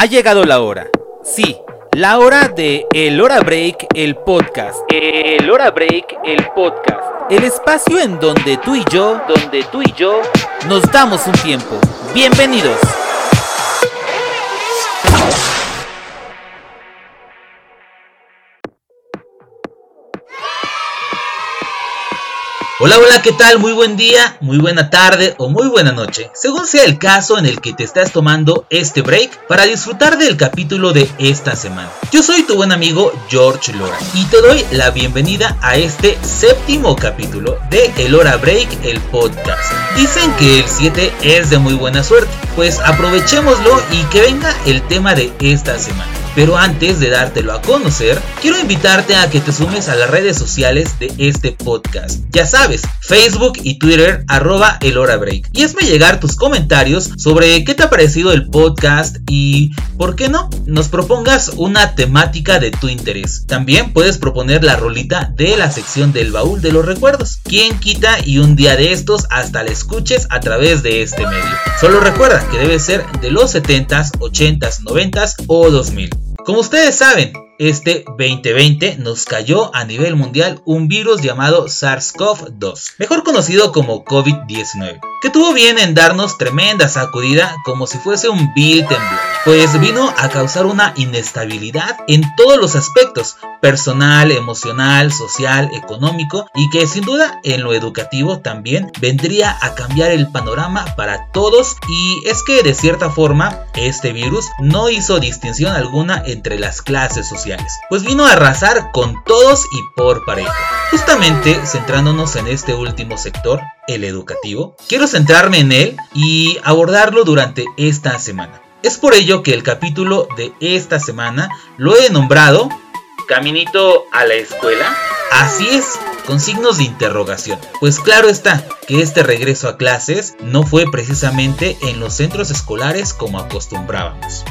Ha llegado la hora. Sí, la hora de El Hora Break, el podcast. El Hora Break, el podcast. El espacio en donde tú y yo, donde tú y yo nos damos un tiempo. Bienvenidos. Hola, hola, ¿qué tal? Muy buen día, muy buena tarde o muy buena noche, según sea el caso en el que te estás tomando este break para disfrutar del capítulo de esta semana. Yo soy tu buen amigo George Lora y te doy la bienvenida a este séptimo capítulo de El Hora Break, el podcast. Dicen que el 7 es de muy buena suerte, pues aprovechémoslo y que venga el tema de esta semana. Pero antes de dártelo a conocer, quiero invitarte a que te sumes a las redes sociales de este podcast. Ya sabes, Facebook y Twitter arroba el hora break. Y hazme llegar tus comentarios sobre qué te ha parecido el podcast y, ¿por qué no? Nos propongas una temática de tu interés. También puedes proponer la rolita de la sección del baúl de los recuerdos. Quien quita y un día de estos hasta la escuches a través de este medio. Solo recuerda que debe ser de los 70s, 80s, 90s o 2000. Como ustedes saben, este 2020 nos cayó a nivel mundial un virus llamado SARS-CoV-2, mejor conocido como COVID-19, que tuvo bien en darnos tremenda sacudida como si fuese un vil temblor, pues vino a causar una inestabilidad en todos los aspectos, personal, emocional, social, económico y que sin duda en lo educativo también vendría a cambiar el panorama para todos y es que de cierta forma este virus no hizo distinción alguna entre las clases sociales, pues vino a arrasar con todos y por pareja. Justamente centrándonos en este último sector, el educativo, quiero centrarme en él y abordarlo durante esta semana. Es por ello que el capítulo de esta semana lo he nombrado Caminito a la escuela. Así es, con signos de interrogación. Pues claro está que este regreso a clases no fue precisamente en los centros escolares como acostumbrábamos.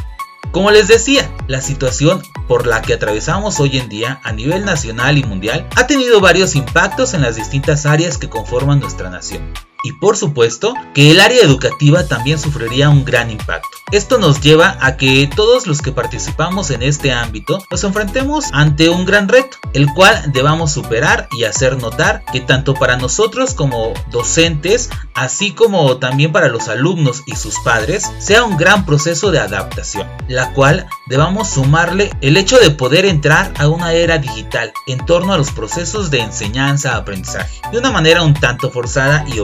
Como les decía, la situación por la que atravesamos hoy en día a nivel nacional y mundial ha tenido varios impactos en las distintas áreas que conforman nuestra nación. Y por supuesto que el área educativa también sufriría un gran impacto. Esto nos lleva a que todos los que participamos en este ámbito nos enfrentemos ante un gran reto, el cual debamos superar y hacer notar que tanto para nosotros como docentes, así como también para los alumnos y sus padres, sea un gran proceso de adaptación, la cual debamos sumarle el hecho de poder entrar a una era digital en torno a los procesos de enseñanza-aprendizaje, de una manera un tanto forzada y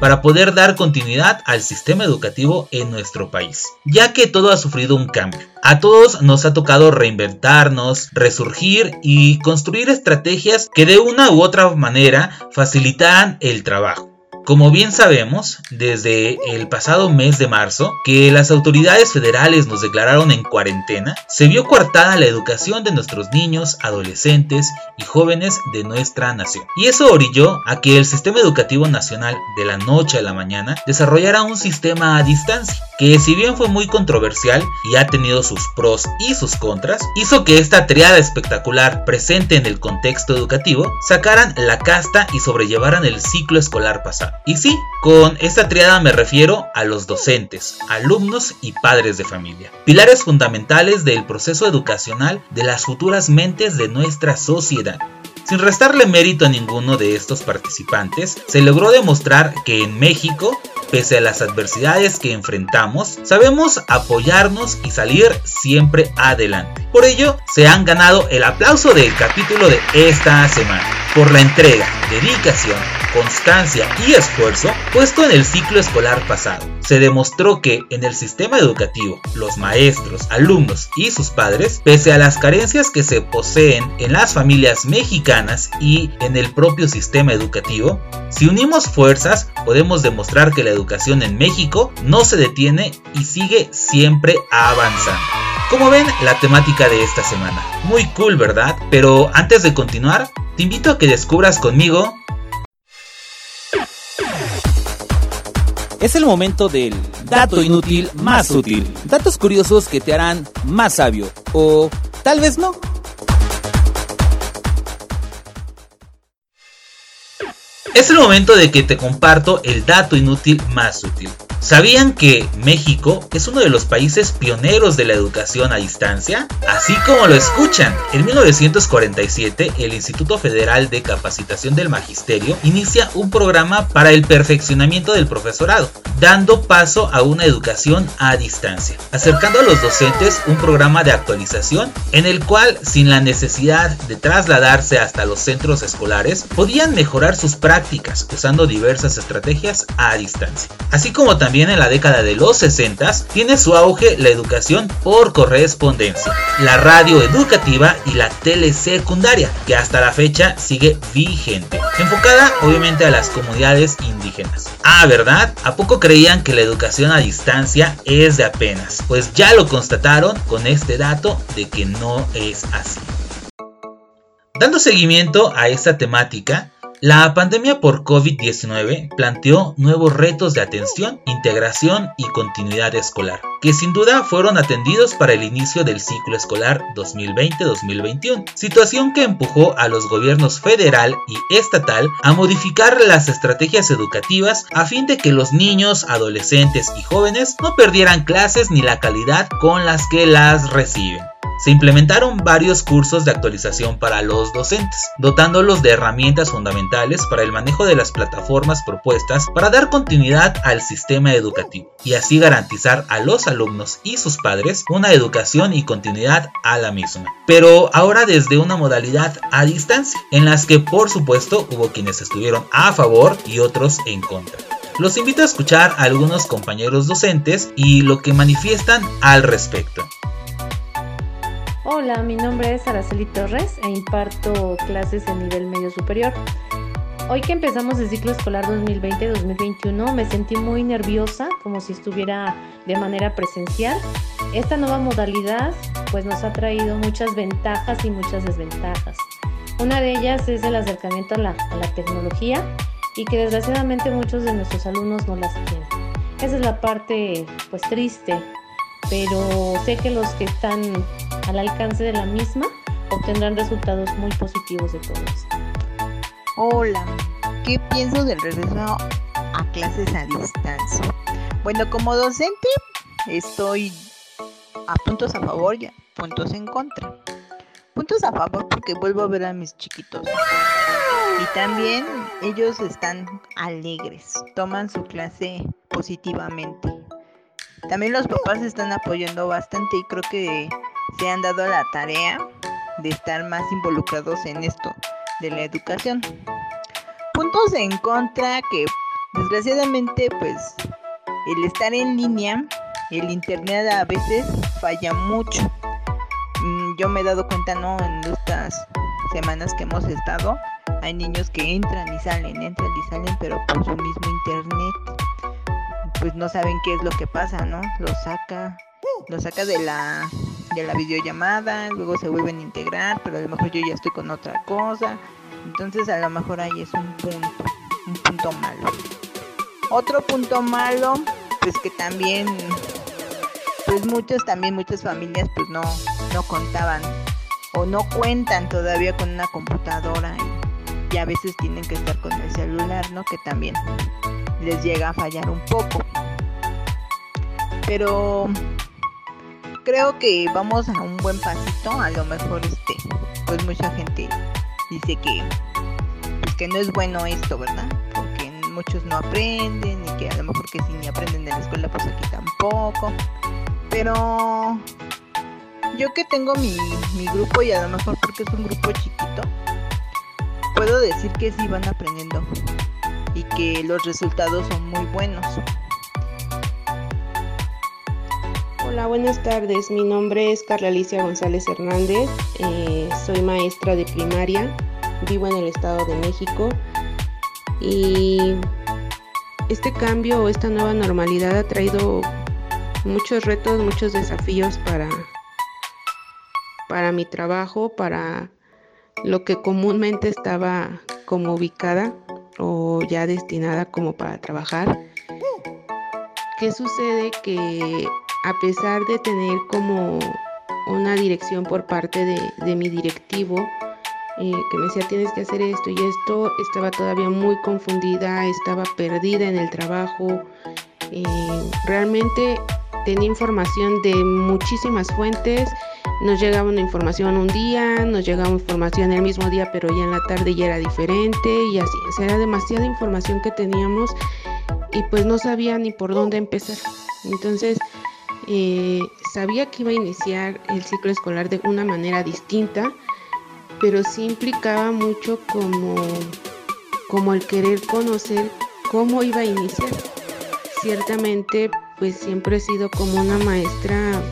para poder dar continuidad al sistema educativo en nuestro país ya que todo ha sufrido un cambio. A todos nos ha tocado reinventarnos, resurgir y construir estrategias que de una u otra manera facilitaran el trabajo. Como bien sabemos, desde el pasado mes de marzo, que las autoridades federales nos declararon en cuarentena, se vio coartada la educación de nuestros niños, adolescentes y jóvenes de nuestra nación. Y eso orilló a que el sistema educativo nacional de la noche a la mañana desarrollara un sistema a distancia, que si bien fue muy controversial y ha tenido sus pros y sus contras, hizo que esta triada espectacular presente en el contexto educativo sacaran la casta y sobrellevaran el ciclo escolar pasado. Y sí, con esta triada me refiero a los docentes, alumnos y padres de familia, pilares fundamentales del proceso educacional de las futuras mentes de nuestra sociedad. Sin restarle mérito a ninguno de estos participantes, se logró demostrar que en México, pese a las adversidades que enfrentamos, sabemos apoyarnos y salir siempre adelante. Por ello, se han ganado el aplauso del capítulo de esta semana, por la entrega, dedicación, constancia y esfuerzo puesto en el ciclo escolar pasado. Se demostró que en el sistema educativo, los maestros, alumnos y sus padres, pese a las carencias que se poseen en las familias mexicanas y en el propio sistema educativo, si unimos fuerzas podemos demostrar que la educación en México no se detiene y sigue siempre avanzando. Como ven, la temática de esta semana. Muy cool, ¿verdad? Pero antes de continuar, te invito a que descubras conmigo Es el momento del dato inútil más útil. Datos curiosos que te harán más sabio. O tal vez no. Es el momento de que te comparto el dato inútil más útil. ¿Sabían que México es uno de los países pioneros de la educación a distancia? Así como lo escuchan, en 1947 el Instituto Federal de Capacitación del Magisterio inicia un programa para el perfeccionamiento del profesorado, dando paso a una educación a distancia, acercando a los docentes un programa de actualización en el cual, sin la necesidad de trasladarse hasta los centros escolares, podían mejorar sus prácticas usando diversas estrategias a distancia, así como también en la década de los 60 tiene su auge la educación por correspondencia, la radio educativa y la telesecundaria, que hasta la fecha sigue vigente, enfocada obviamente a las comunidades indígenas. Ah, ¿verdad? ¿A poco creían que la educación a distancia es de apenas? Pues ya lo constataron con este dato de que no es así. Dando seguimiento a esta temática, la pandemia por COVID-19 planteó nuevos retos de atención, integración y continuidad escolar, que sin duda fueron atendidos para el inicio del ciclo escolar 2020-2021, situación que empujó a los gobiernos federal y estatal a modificar las estrategias educativas a fin de que los niños, adolescentes y jóvenes no perdieran clases ni la calidad con las que las reciben. Se implementaron varios cursos de actualización para los docentes, dotándolos de herramientas fundamentales para el manejo de las plataformas propuestas para dar continuidad al sistema educativo y así garantizar a los alumnos y sus padres una educación y continuidad a la misma. Pero ahora desde una modalidad a distancia, en las que por supuesto hubo quienes estuvieron a favor y otros en contra. Los invito a escuchar a algunos compañeros docentes y lo que manifiestan al respecto. Hola, mi nombre es Araceli Torres e imparto clases en nivel medio superior. Hoy que empezamos el ciclo escolar 2020-2021 me sentí muy nerviosa, como si estuviera de manera presencial. Esta nueva modalidad pues nos ha traído muchas ventajas y muchas desventajas. Una de ellas es el acercamiento a la, a la tecnología y que desgraciadamente muchos de nuestros alumnos no las tienen. Esa es la parte pues triste, pero sé que los que están al alcance de la misma, obtendrán resultados muy positivos de todo esto. Hola, ¿qué pienso del regreso a clases a distancia? Bueno, como docente estoy a puntos a favor y a puntos en contra. Puntos a favor porque vuelvo a ver a mis chiquitos. Y también ellos están alegres, toman su clase positivamente. También los papás están apoyando bastante y creo que se han dado la tarea de estar más involucrados en esto de la educación. Puntos en contra que desgraciadamente pues el estar en línea, el internet a veces falla mucho. Mm, yo me he dado cuenta, ¿no? En estas semanas que hemos estado, hay niños que entran y salen, entran y salen, pero por su mismo internet, pues no saben qué es lo que pasa, ¿no? Lo saca, lo saca de la de la videollamada, luego se vuelven a integrar, pero a lo mejor yo ya estoy con otra cosa. Entonces a lo mejor ahí es un punto, un punto malo. Otro punto malo, pues que también, pues muchos, también muchas familias pues no, no contaban o no cuentan todavía con una computadora y, y a veces tienen que estar con el celular, ¿no? Que también les llega a fallar un poco. Pero creo que vamos a un buen pasito. A lo mejor este, pues mucha gente dice que pues que no es bueno esto, ¿verdad? Porque muchos no aprenden y que a lo mejor que si ni aprenden de la escuela, pues aquí tampoco. Pero yo que tengo mi, mi grupo y a lo mejor porque es un grupo chiquito, puedo decir que sí van aprendiendo y que los resultados son muy buenos. Hola, buenas tardes. Mi nombre es Carla Alicia González Hernández. Eh, soy maestra de primaria. Vivo en el Estado de México. Y este cambio o esta nueva normalidad ha traído muchos retos, muchos desafíos para, para mi trabajo, para lo que comúnmente estaba como ubicada o ya destinada como para trabajar. ¿Qué sucede? Que a pesar de tener como una dirección por parte de, mi directivo, eh, que me decía tienes que hacer esto y esto, estaba todavía muy confundida, estaba perdida en el trabajo, Eh, realmente tenía información de muchísimas fuentes. Nos llegaba una información un día, nos llegaba información el mismo día, pero ya en la tarde ya era diferente y así. O sea, era demasiada información que teníamos y pues no sabía ni por dónde empezar. Entonces, eh, sabía que iba a iniciar el ciclo escolar de una manera distinta, pero sí implicaba mucho como, como el querer conocer cómo iba a iniciar. Ciertamente, pues siempre he sido como una maestra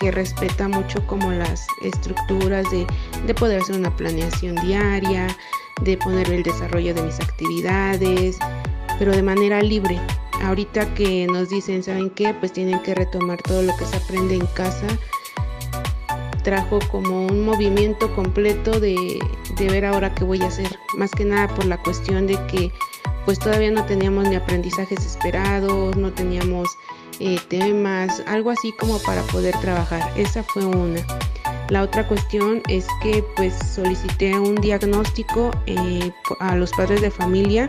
que respeta mucho como las estructuras de, de poder hacer una planeación diaria, de poner el desarrollo de mis actividades, pero de manera libre. Ahorita que nos dicen, ¿saben qué? Pues tienen que retomar todo lo que se aprende en casa. Trajo como un movimiento completo de, de ver ahora qué voy a hacer. Más que nada por la cuestión de que pues todavía no teníamos ni aprendizajes esperados, no teníamos eh, temas, algo así como para poder trabajar. Esa fue una. La otra cuestión es que pues solicité un diagnóstico eh, a los padres de familia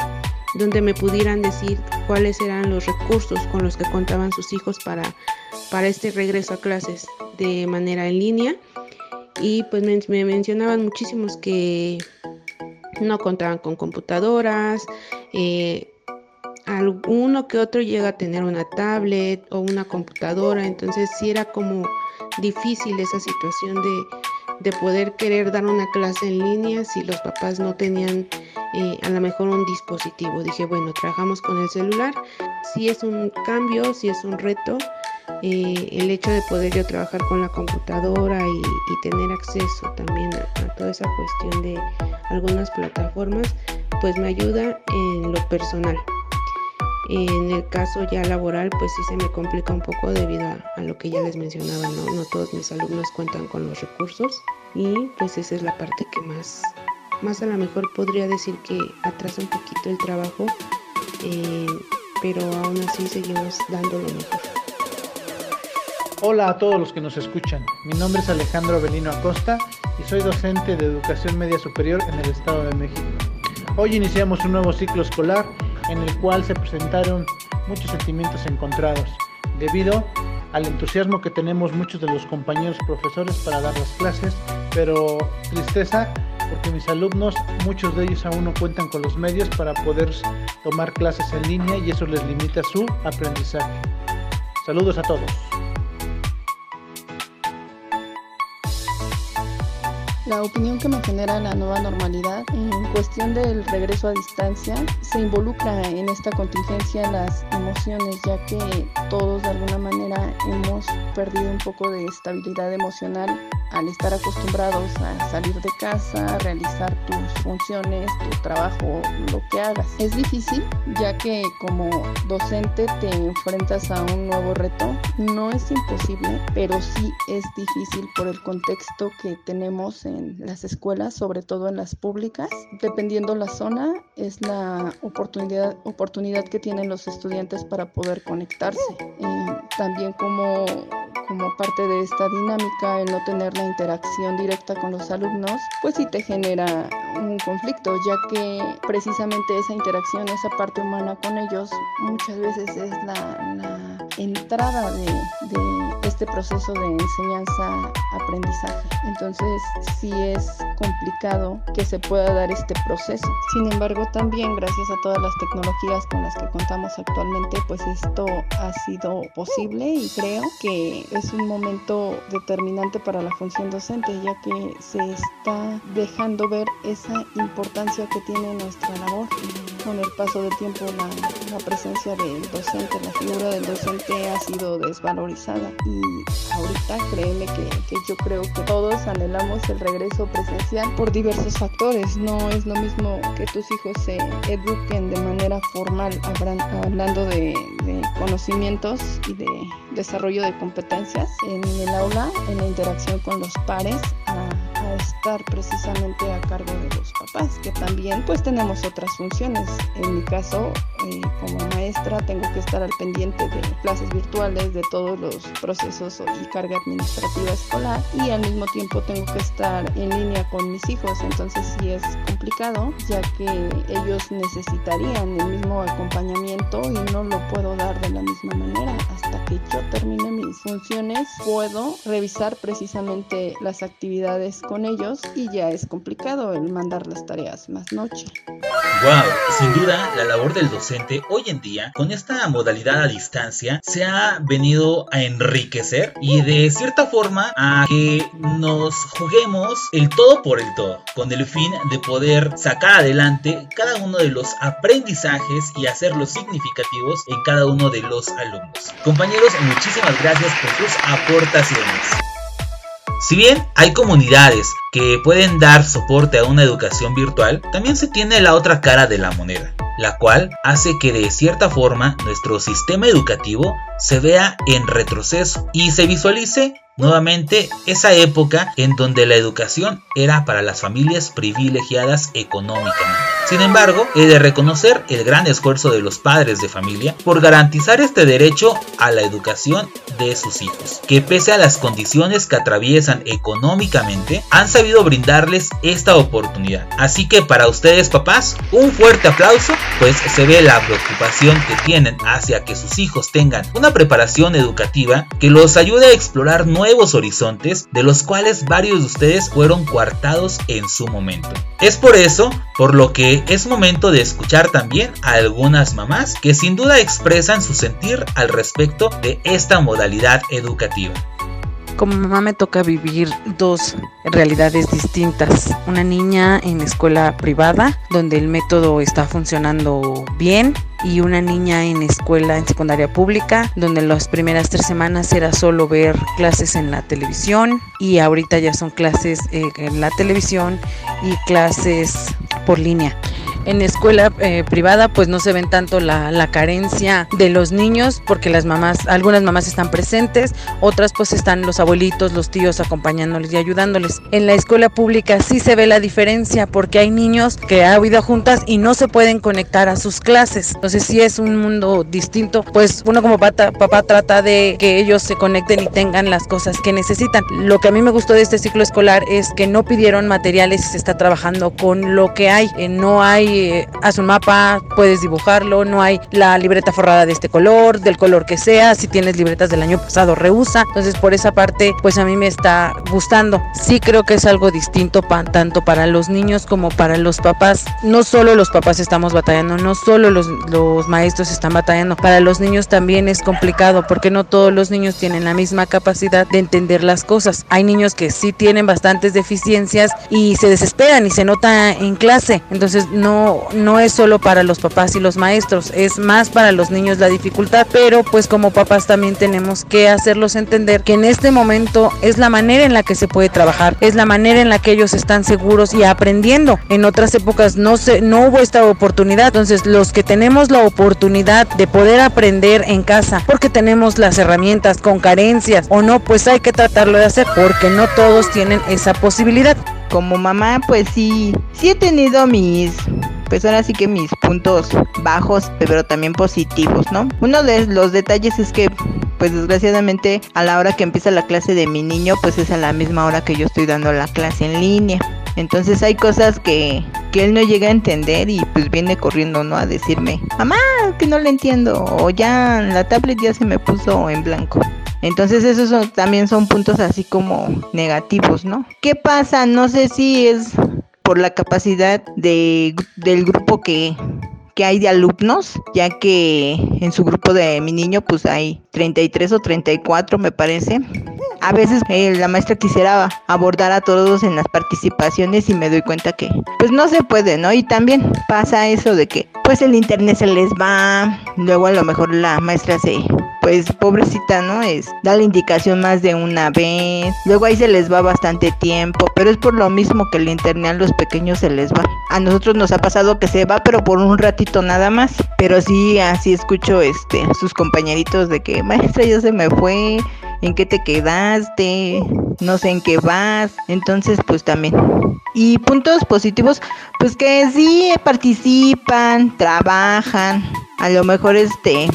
donde me pudieran decir cuáles eran los recursos con los que contaban sus hijos para, para este regreso a clases de manera en línea. Y pues me, me mencionaban muchísimos que no contaban con computadoras, eh, alguno que otro llega a tener una tablet o una computadora, entonces sí era como difícil esa situación de, de poder querer dar una clase en línea si los papás no tenían eh, a lo mejor un dispositivo. Dije, bueno, trabajamos con el celular, si es un cambio, si es un reto, eh, el hecho de poder yo trabajar con la computadora y, tener acceso también a, toda esa cuestión de algunas plataformas, pues me ayuda en lo personal. En el caso ya laboral, pues sí se me complica un poco debido a, a lo que ya les mencionaba, ¿no? No todos mis alumnos cuentan con los recursos y pues esa es la parte que más, más a lo mejor podría decir que atrasa un poquito el trabajo, eh, pero aún así seguimos dando lo mejor. Hola a todos los que nos escuchan. Mi nombre es Alejandro Avelino Acosta y soy docente de Educación Media Superior en el Estado de México. Hoy iniciamos un nuevo ciclo escolar en el cual se presentaron muchos sentimientos encontrados debido al entusiasmo que tenemos muchos de los compañeros profesores para dar las clases, pero tristeza porque mis alumnos, muchos de ellos aún no cuentan con los medios para poder tomar clases en línea y eso les limita su aprendizaje. Saludos a todos. La opinión que me genera la nueva normalidad en cuestión del regreso a distancia se involucra en esta contingencia las emociones, ya que todos de alguna manera hemos perdido un poco de estabilidad emocional al estar acostumbrados a salir de casa, a realizar tus funciones, tu trabajo, lo que hagas. Es difícil ya que como docente te enfrentas a un nuevo reto. No es imposible, pero sí es difícil por el contexto que tenemos en las escuelas, sobre todo en las públicas. Dependiendo la zona, es la oportunidad, oportunidad que tienen los estudiantes para poder conectarse. También como como parte de esta dinámica, el no tener la interacción directa con los alumnos, pues sí te genera un conflicto, ya que precisamente esa interacción, esa parte humana con ellos, muchas veces es la, la entrada de, de, este proceso de enseñanza-aprendizaje. Entonces sí es complicado que se pueda dar este proceso. Sin embargo, también gracias a todas las tecnologías con las que contamos actualmente, pues esto ha sido posible y creo que es un momento determinante para la función docente, ya que se está dejando ver esa importancia que tiene nuestra labor. Con el paso del tiempo, la, la presencia del docente, la figura del docente ha sido desvalorizada y ahorita créeme que, que yo creo que todos anhelamos el regreso presencial por diversos factores. No es lo mismo que tus hijos se eduquen de manera formal, hablando de, de conocimientos y de desarrollo de competencias en el aula, en la interacción con los pares, a, a estar precisamente a cargo de los papás, que también pues tenemos otras funciones. En mi caso, eh, como maestra, tengo que estar al pendiente de clases virtuales, de todos los procesos y carga administrativa escolar y al mismo tiempo tengo que estar en línea con mis hijos, entonces sí es complicado, ya que ellos necesitarían el mismo acompañamiento y no lo puedo dar de la misma manera. Hasta que yo termine mis funciones, puedo revisar precisamente las actividades con ellos y ya es complicado el mandar las tareas más noche. Wow, sin duda la labor del docente hoy en día con esta modalidad a distancia se ha venido a enriquecer y de cierta forma a que nos juguemos el todo por el todo con el fin de poder sacar adelante cada uno de los aprendizajes y hacerlos significativos en cada uno de los alumnos. Compañeros, muchísimas gracias por sus aportaciones. Si bien hay comunidades que pueden dar soporte a una educación virtual, también se tiene la otra cara de la moneda, la cual hace que de cierta forma nuestro sistema educativo se vea en retroceso y se visualice nuevamente esa época en donde la educación era para las familias privilegiadas económicamente. Sin embargo, he de reconocer el gran esfuerzo de los padres de familia por garantizar este derecho a la educación de sus hijos, que pese a las condiciones que atraviesan económicamente, han sabido brindarles esta oportunidad. Así que para ustedes papás, un fuerte aplauso, pues se ve la preocupación que tienen hacia que sus hijos tengan una preparación educativa que los ayude a explorar nuevos horizontes, de los cuales varios de ustedes fueron coartados en su momento. Es por eso, por lo que es momento de escuchar también a algunas mamás que sin duda expresan su sentir al respecto de esta modalidad educativa. Como mamá me toca vivir dos realidades distintas. Una niña en escuela privada, donde el método está funcionando bien, y una niña en escuela en secundaria pública, donde las primeras tres semanas era solo ver clases en la televisión y ahorita ya son clases eh, en la televisión y clases por línea en escuela eh, privada pues no se ven tanto la, la, carencia de los niños porque las mamás, algunas mamás están presentes, otras pues están los abuelitos, los tíos acompañándoles y ayudándoles. En la escuela pública sí se ve la diferencia porque hay niños que ha habido juntas y no se pueden conectar a sus clases. Entonces sí es un mundo distinto, pues uno como papá, trata de que ellos se conecten y tengan las cosas que necesitan. Lo que a mí me gustó de este ciclo escolar es que no pidieron materiales y se está trabajando con lo que hay. Eh, no hay haz un mapa, puedes dibujarlo, no hay la libreta forrada de este color, del color que sea, si tienes libretas del año pasado, reusa. Entonces por esa parte, pues a mí me está gustando. Sí creo que es algo distinto tanto para los niños como para los papás. No solo los papás estamos batallando, no solo los, los maestros están batallando, para los niños también es complicado porque no todos los niños tienen la misma capacidad de entender las cosas. Hay niños que sí tienen bastantes deficiencias y se desesperan y se nota en clase. Entonces no no, es solo para los papás y los maestros, es más para los niños la dificultad, pero pues como papás también tenemos que hacerlos entender que en este momento es la manera en la que se puede trabajar, es la manera en la que ellos están seguros y aprendiendo. En otras épocas no se, no hubo esta oportunidad, entonces los que tenemos la oportunidad de poder aprender en casa, porque tenemos las herramientas con carencias o no, pues hay que tratarlo de hacer, porque no todos tienen esa posibilidad como mamá, pues sí, sí he tenido mis, pues ahora sí que mis puntos bajos, pero también positivos, ¿no? Uno de los detalles es que, pues desgraciadamente, a la hora que empieza la clase de mi niño, pues es a la misma hora que yo estoy dando la clase en línea. Entonces hay cosas que, que él no llega a entender y pues viene corriendo, ¿no? A decirme, mamá, que no le entiendo, o ya la tablet ya se me puso en blanco. Entonces esos también son puntos así como negativos, ¿no? ¿Qué pasa? No sé si es por la capacidad de, del grupo que, que hay de alumnos, ya que en su grupo de mi niño pues hay 33 o 34 me parece. A veces eh, la maestra quisiera abordar a todos en las participaciones y me doy cuenta que pues no se puede, ¿no? Y también pasa eso de que pues el internet se les va, luego a lo mejor la maestra se pues pobrecita, ¿no? Es da la indicación más de una vez. Luego ahí se les va bastante tiempo, pero es por lo mismo que el internet a los pequeños se les va. A nosotros nos ha pasado que se va, pero por un ratito nada más. Pero sí, así escucho este sus compañeritos de que maestra ya se me fue en qué te quedaste, no sé en qué vas, entonces pues también. Y puntos positivos, pues que sí participan, trabajan, a lo mejor este,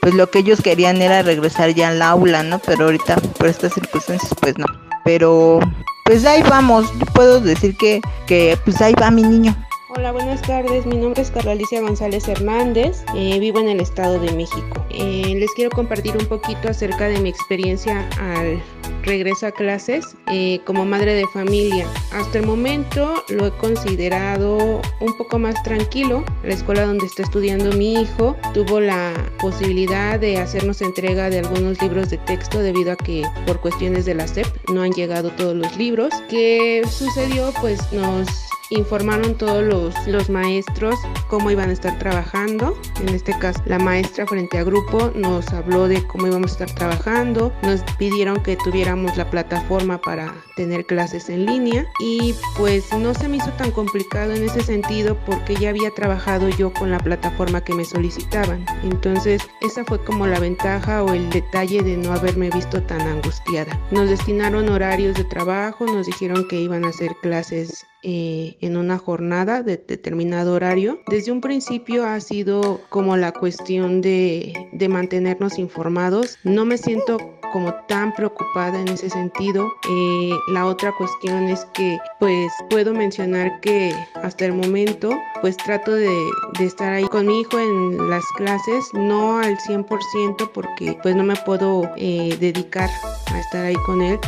pues lo que ellos querían era regresar ya al aula, ¿no? Pero ahorita por estas circunstancias pues no. Pero pues ahí vamos, puedo decir que, que pues ahí va mi niño. Hola, buenas tardes. Mi nombre es Carla Alicia González Hernández. Eh, vivo en el Estado de México. Eh, les quiero compartir un poquito acerca de mi experiencia al regreso a clases eh, como madre de familia. Hasta el momento lo he considerado un poco más tranquilo. La escuela donde está estudiando mi hijo tuvo la posibilidad de hacernos entrega de algunos libros de texto debido a que por cuestiones de la SEP no han llegado todos los libros. ¿Qué sucedió? Pues nos informaron todos los, los maestros cómo iban a estar trabajando. En este caso, la maestra frente a grupo nos habló de cómo íbamos a estar trabajando. Nos pidieron que tuviéramos la plataforma para tener clases en línea y pues no se me hizo tan complicado en ese sentido porque ya había trabajado yo con la plataforma que me solicitaban. Entonces, esa fue como la ventaja o el detalle de no haberme visto tan angustiada. Nos destinaron horarios de trabajo, nos dijeron que iban a hacer clases eh, en una jornada de determinado horario. Desde un principio ha sido como la cuestión de, de mantenernos informados. No me siento como tan preocupada en ese sentido. Eh, la otra cuestión es que pues puedo mencionar que hasta el momento pues trato de, de, estar ahí con mi hijo en las clases, no al 100% porque pues no me puedo eh, dedicar a estar ahí con él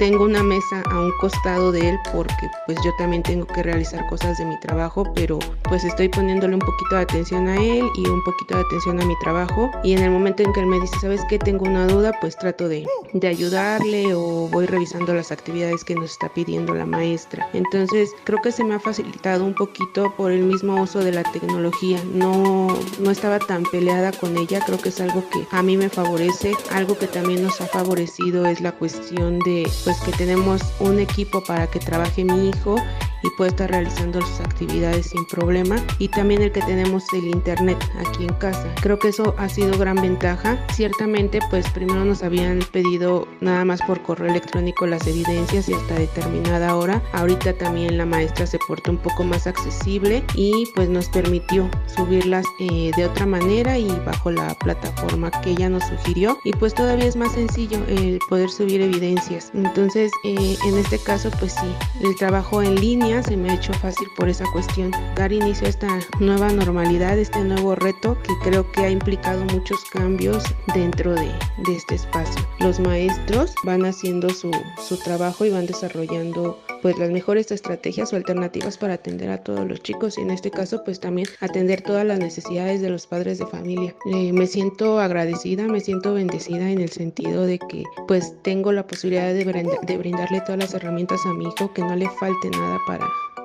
tengo una mesa a un costado de él porque pues yo también tengo que realizar cosas de mi trabajo, pero pues estoy poniéndole un poquito de atención a él y un poquito de atención a mi trabajo y en el momento en que él me dice, ¿sabes qué? Tengo una duda, pues trato de, de ayudarle o voy revisando las actividades que nos está pidiendo la maestra. Entonces creo que se me ha facilitado un poquito por el mismo uso de la tecnología. No, no estaba tan peleada con ella, creo que es algo que a mí me favorece. Algo que también nos ha favorecido es la cuestión de pues que tenemos un equipo para que trabaje mi hijo y pueda estar realizando sus actividades sin problema y también el que tenemos el internet aquí en casa. Creo que eso ha sido gran ventaja. Ciertamente pues primero nos habían pedido nada más por correo electrónico las evidencias y hasta determinada hora. Ahorita también la maestra se portó un poco más accesible y pues nos permitió subirlas eh, de otra manera y bajo la plataforma que ella nos sugirió y pues todavía es más sencillo el poder subir evidencias. Entonces eh, en este caso pues sí, el trabajo en línea se me ha hecho fácil por esa cuestión. Dar inicio a esta nueva normalidad, este nuevo reto que creo que ha implicado muchos cambios dentro de, de este espacio. Los maestros van haciendo su, su trabajo y van desarrollando pues las mejores estrategias o alternativas para atender a todos los chicos y en este caso pues también atender todas las necesidades de los padres de familia. Eh, me siento agradecida, me siento bendecida en el sentido de que pues tengo la posibilidad de, de brindarle todas las herramientas a mi hijo, que no le falte nada para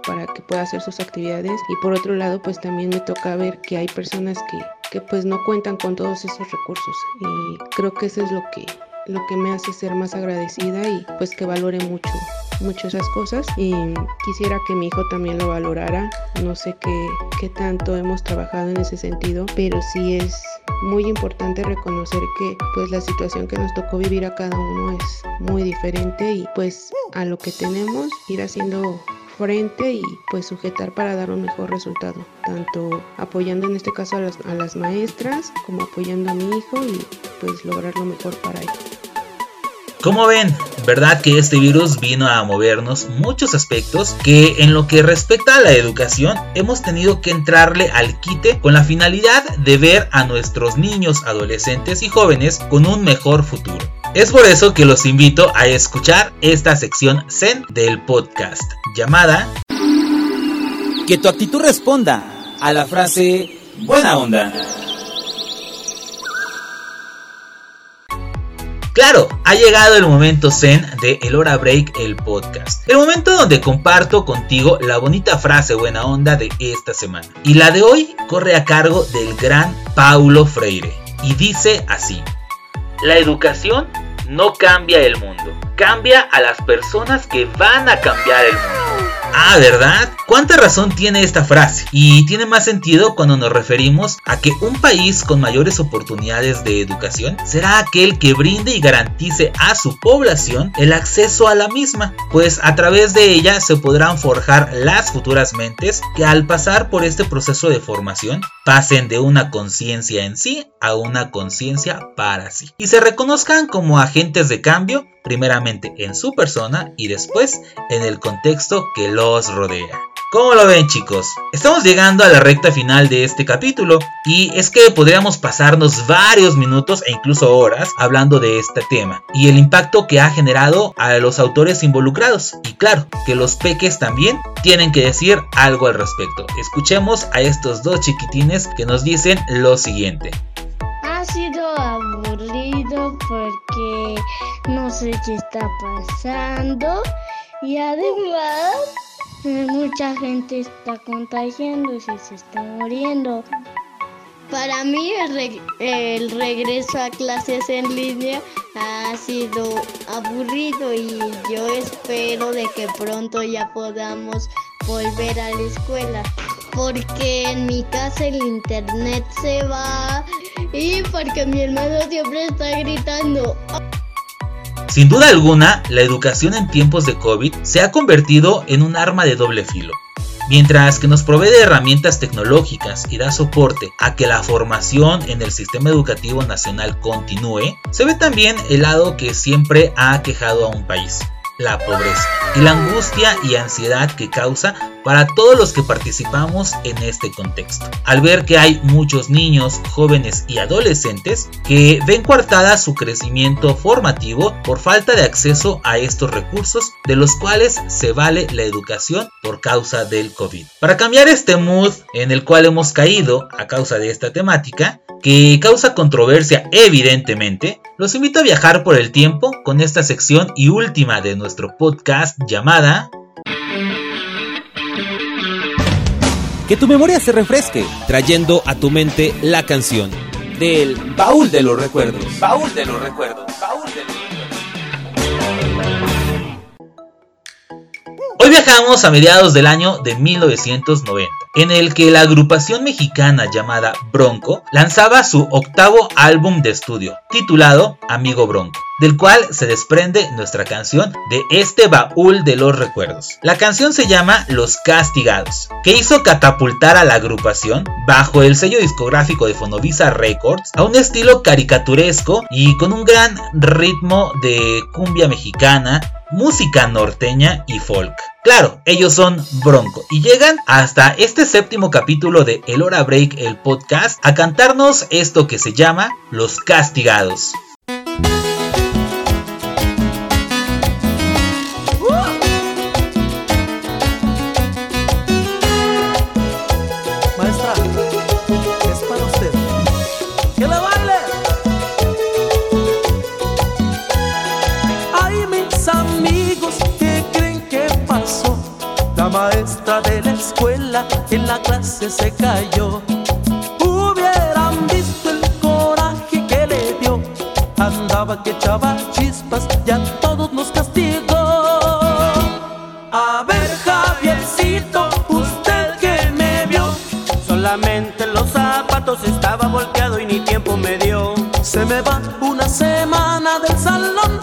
para, que pueda hacer sus actividades. Y por otro lado pues también me toca ver que hay personas que, que pues no cuentan con todos esos recursos. Y creo que eso es lo que lo que me hace ser más agradecida y pues que valore mucho mucho esas cosas. Y quisiera que mi hijo también lo valorara. No sé qué, qué tanto hemos trabajado en ese sentido pero sí es muy importante reconocer que pues la situación que nos tocó vivir a cada uno es muy diferente y pues a lo que tenemos ir haciendo frente y pues sujetar para dar un mejor resultado, tanto apoyando en este caso a las, a las maestras como apoyando a mi hijo y pues lograr lo mejor para él. Como ven, verdad que este virus vino a movernos muchos aspectos que en lo que respecta a la educación hemos tenido que entrarle al quite con la finalidad de ver a nuestros niños, adolescentes y jóvenes con un mejor futuro. Es por eso que los invito a escuchar esta sección Zen del podcast, llamada Que tu actitud responda a la frase buena onda. Claro, ha llegado el momento zen de El Hora Break, el podcast. El momento donde comparto contigo la bonita frase buena onda de esta semana. Y la de hoy corre a cargo del gran Paulo Freire. Y dice así. La educación no cambia el mundo, cambia a las personas que van a cambiar el mundo. Ah, ¿verdad? ¿Cuánta razón tiene esta frase? Y tiene más sentido cuando nos referimos a que un país con mayores oportunidades de educación será aquel que brinde y garantice a su población el acceso a la misma, pues a través de ella se podrán forjar las futuras mentes que al pasar por este proceso de formación pasen de una conciencia en sí a una conciencia para sí y se reconozcan como agentes de cambio primeramente en su persona y después en el contexto que los rodea. ¿Cómo lo ven chicos? Estamos llegando a la recta final de este capítulo y es que podríamos pasarnos varios minutos e incluso horas hablando de este tema y el impacto que ha generado a los autores involucrados. Y claro, que los peques también tienen que decir algo al respecto. Escuchemos a estos dos chiquitines que nos dicen lo siguiente. Sé qué está pasando y además eh, mucha gente está contagiando y se está muriendo. Para mí el, el, regreso a clases en línea ha sido aburrido y yo espero de que pronto ya podamos volver a la escuela porque en mi casa el internet se va y porque mi hermano siempre está gritando. Sin duda alguna, la educación en tiempos de COVID se ha convertido en un arma de doble filo. Mientras que nos provee de herramientas tecnológicas y da soporte a que la formación en el sistema educativo nacional continúe, se ve también el lado que siempre ha aquejado a un país, la pobreza y la angustia y ansiedad que causa para todos los que participamos en este contexto. Al ver que hay muchos niños, jóvenes y adolescentes que ven coartada su crecimiento formativo por falta de acceso a estos recursos de los cuales se vale la educación por causa del COVID. Para cambiar este mood en el cual hemos caído a causa de esta temática, que causa controversia evidentemente, los invito a viajar por el tiempo con esta sección y última de nuestro podcast llamada Que tu memoria se refresque, trayendo a tu mente la canción del baúl de los recuerdos. Baúl de los recuerdos. Baúl de los Hoy viajamos a mediados del año de 1990, en el que la agrupación mexicana llamada Bronco lanzaba su octavo álbum de estudio, titulado Amigo Bronco, del cual se desprende nuestra canción de este baúl de los recuerdos. La canción se llama Los Castigados, que hizo catapultar a la agrupación bajo el sello discográfico de Fonovisa Records a un estilo caricaturesco y con un gran ritmo de cumbia mexicana música norteña y folk. Claro, ellos son Bronco y llegan hasta este séptimo capítulo de El Hora Break, el podcast, a cantarnos esto que se llama Los Castigados. En la clase se cayó. Hubieran visto el coraje que le dio. Andaba que echaba chispas y a todos nos castigó. A ver, Javiercito, usted que me vio. Solamente los zapatos estaba volteado y ni tiempo me dio. Se me va una semana del salón.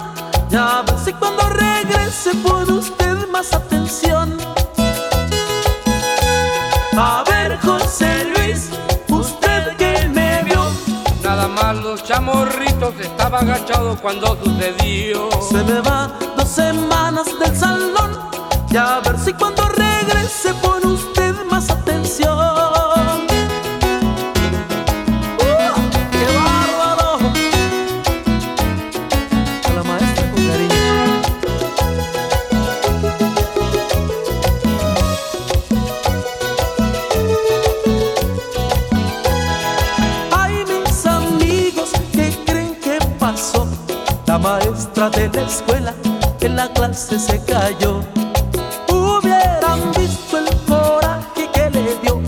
Ya ver si cuando regrese pone usted más atención. José Luis, usted que me vio. Nada más los chamorritos estaba agachado cuando sucedió. Se me va dos semanas del salón. Ya a ver si cuando regrese pone usted de la escuela en la clase se cayó. Hubieran visto el coraje que le dio.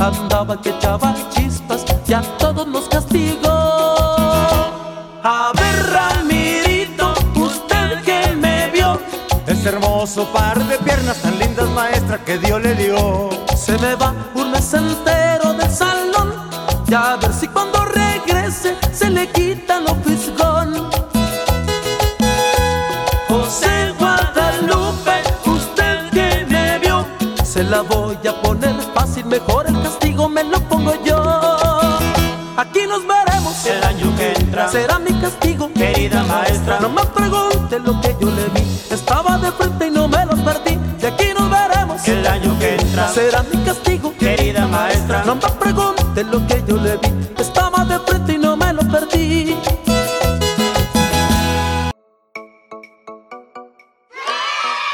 Andaba que echaba chispas y a todos nos castigó. A ver, Ramirito, usted que me vio. Ese hermoso par de piernas tan lindas, maestra que Dios le dio. Se me va un mes entero del salón. Y a ver si cuando mejor el castigo me lo pongo yo. Aquí nos veremos El año que entra, será mi castigo. querida maestra. No me pregunte lo que yo le vi, estaba de frente y no me lo perdí. Y aquí nos veremos El año que entra, será mi castigo. querida maestra. No me pregunte lo que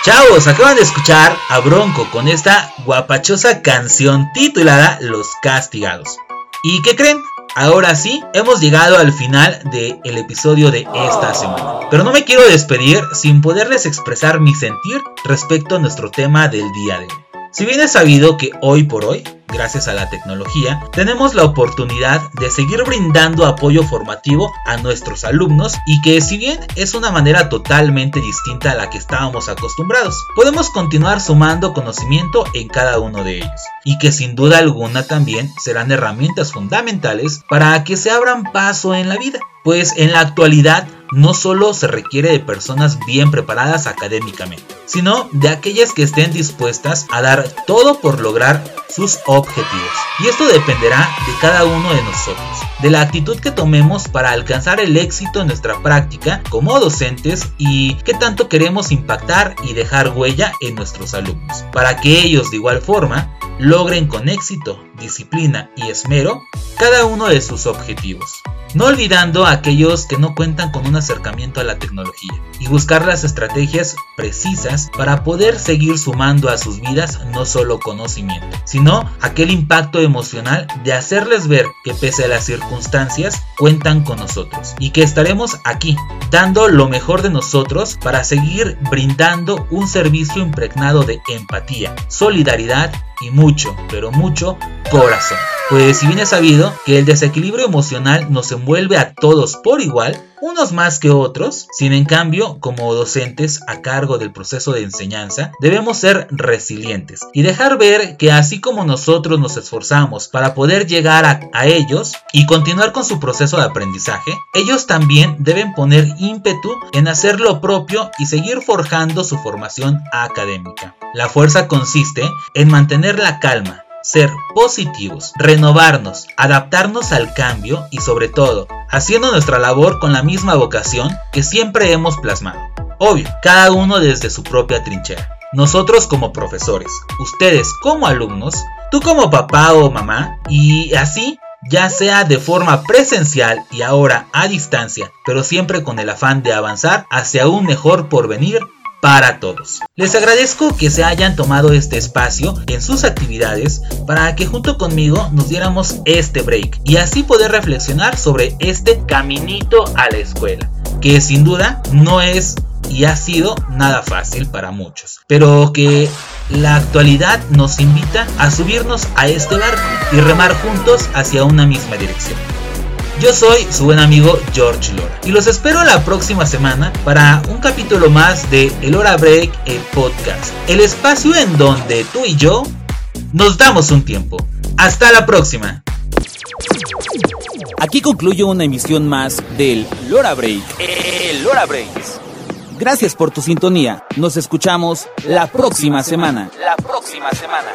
Chavos, acaban de escuchar a Bronco con esta guapachosa canción titulada Los Castigados. ¿Y qué creen? Ahora sí, hemos llegado al final del episodio de esta semana. Pero no me quiero despedir sin poderles expresar mi sentir respecto a nuestro tema del día de hoy. Si bien es sabido que hoy por hoy, gracias a la tecnología, tenemos la oportunidad de seguir brindando apoyo formativo a nuestros alumnos y que si bien es una manera totalmente distinta a la que estábamos acostumbrados, podemos continuar sumando conocimiento en cada uno de ellos y que sin duda alguna también serán herramientas fundamentales para que se abran paso en la vida, pues en la actualidad no solo se requiere de personas bien preparadas académicamente, sino de aquellas que estén dispuestas a dar todo por lograr sus objetivos. Y esto dependerá de cada uno de nosotros, de la actitud que tomemos para alcanzar el éxito en nuestra práctica como docentes y qué tanto queremos impactar y dejar huella en nuestros alumnos, para que ellos de igual forma logren con éxito, disciplina y esmero cada uno de sus objetivos. No olvidando a aquellos que no cuentan con un acercamiento a la tecnología y buscar las estrategias precisas para poder seguir sumando a sus vidas no solo conocimiento, sino aquel impacto emocional de hacerles ver que pese a las circunstancias cuentan con nosotros y que estaremos aquí dando lo mejor de nosotros para seguir brindando un servicio impregnado de empatía, solidaridad y mucho, pero mucho corazón. Pues si bien es sabido que el desequilibrio emocional nos envuelve a todos por igual, unos más que otros, sin en cambio, como docentes a cargo del proceso de enseñanza, debemos ser resilientes y dejar ver que así como nosotros nos esforzamos para poder llegar a, a ellos y continuar con su proceso de aprendizaje, ellos también deben poner ímpetu en hacer lo propio y seguir forjando su formación académica. La fuerza consiste en mantener la calma, ser positivos, renovarnos, adaptarnos al cambio y sobre todo, haciendo nuestra labor con la misma vocación que siempre hemos plasmado. Obvio, cada uno desde su propia trinchera. Nosotros como profesores, ustedes como alumnos, tú como papá o mamá y así ya sea de forma presencial y ahora a distancia, pero siempre con el afán de avanzar hacia un mejor porvenir para todos. Les agradezco que se hayan tomado este espacio en sus actividades para que junto conmigo nos diéramos este break y así poder reflexionar sobre este caminito a la escuela, que sin duda no es y ha sido nada fácil para muchos, pero que la actualidad nos invita a subirnos a este barco y remar juntos hacia una misma dirección. Yo soy su buen amigo George Lora y los espero la próxima semana para un capítulo más de El Hora Break, el podcast, el espacio en donde tú y yo nos damos un tiempo. Hasta la próxima. Aquí concluye una emisión más del Lora Break. El Lora Breaks. Gracias por tu sintonía. Nos escuchamos la próxima semana. La próxima semana.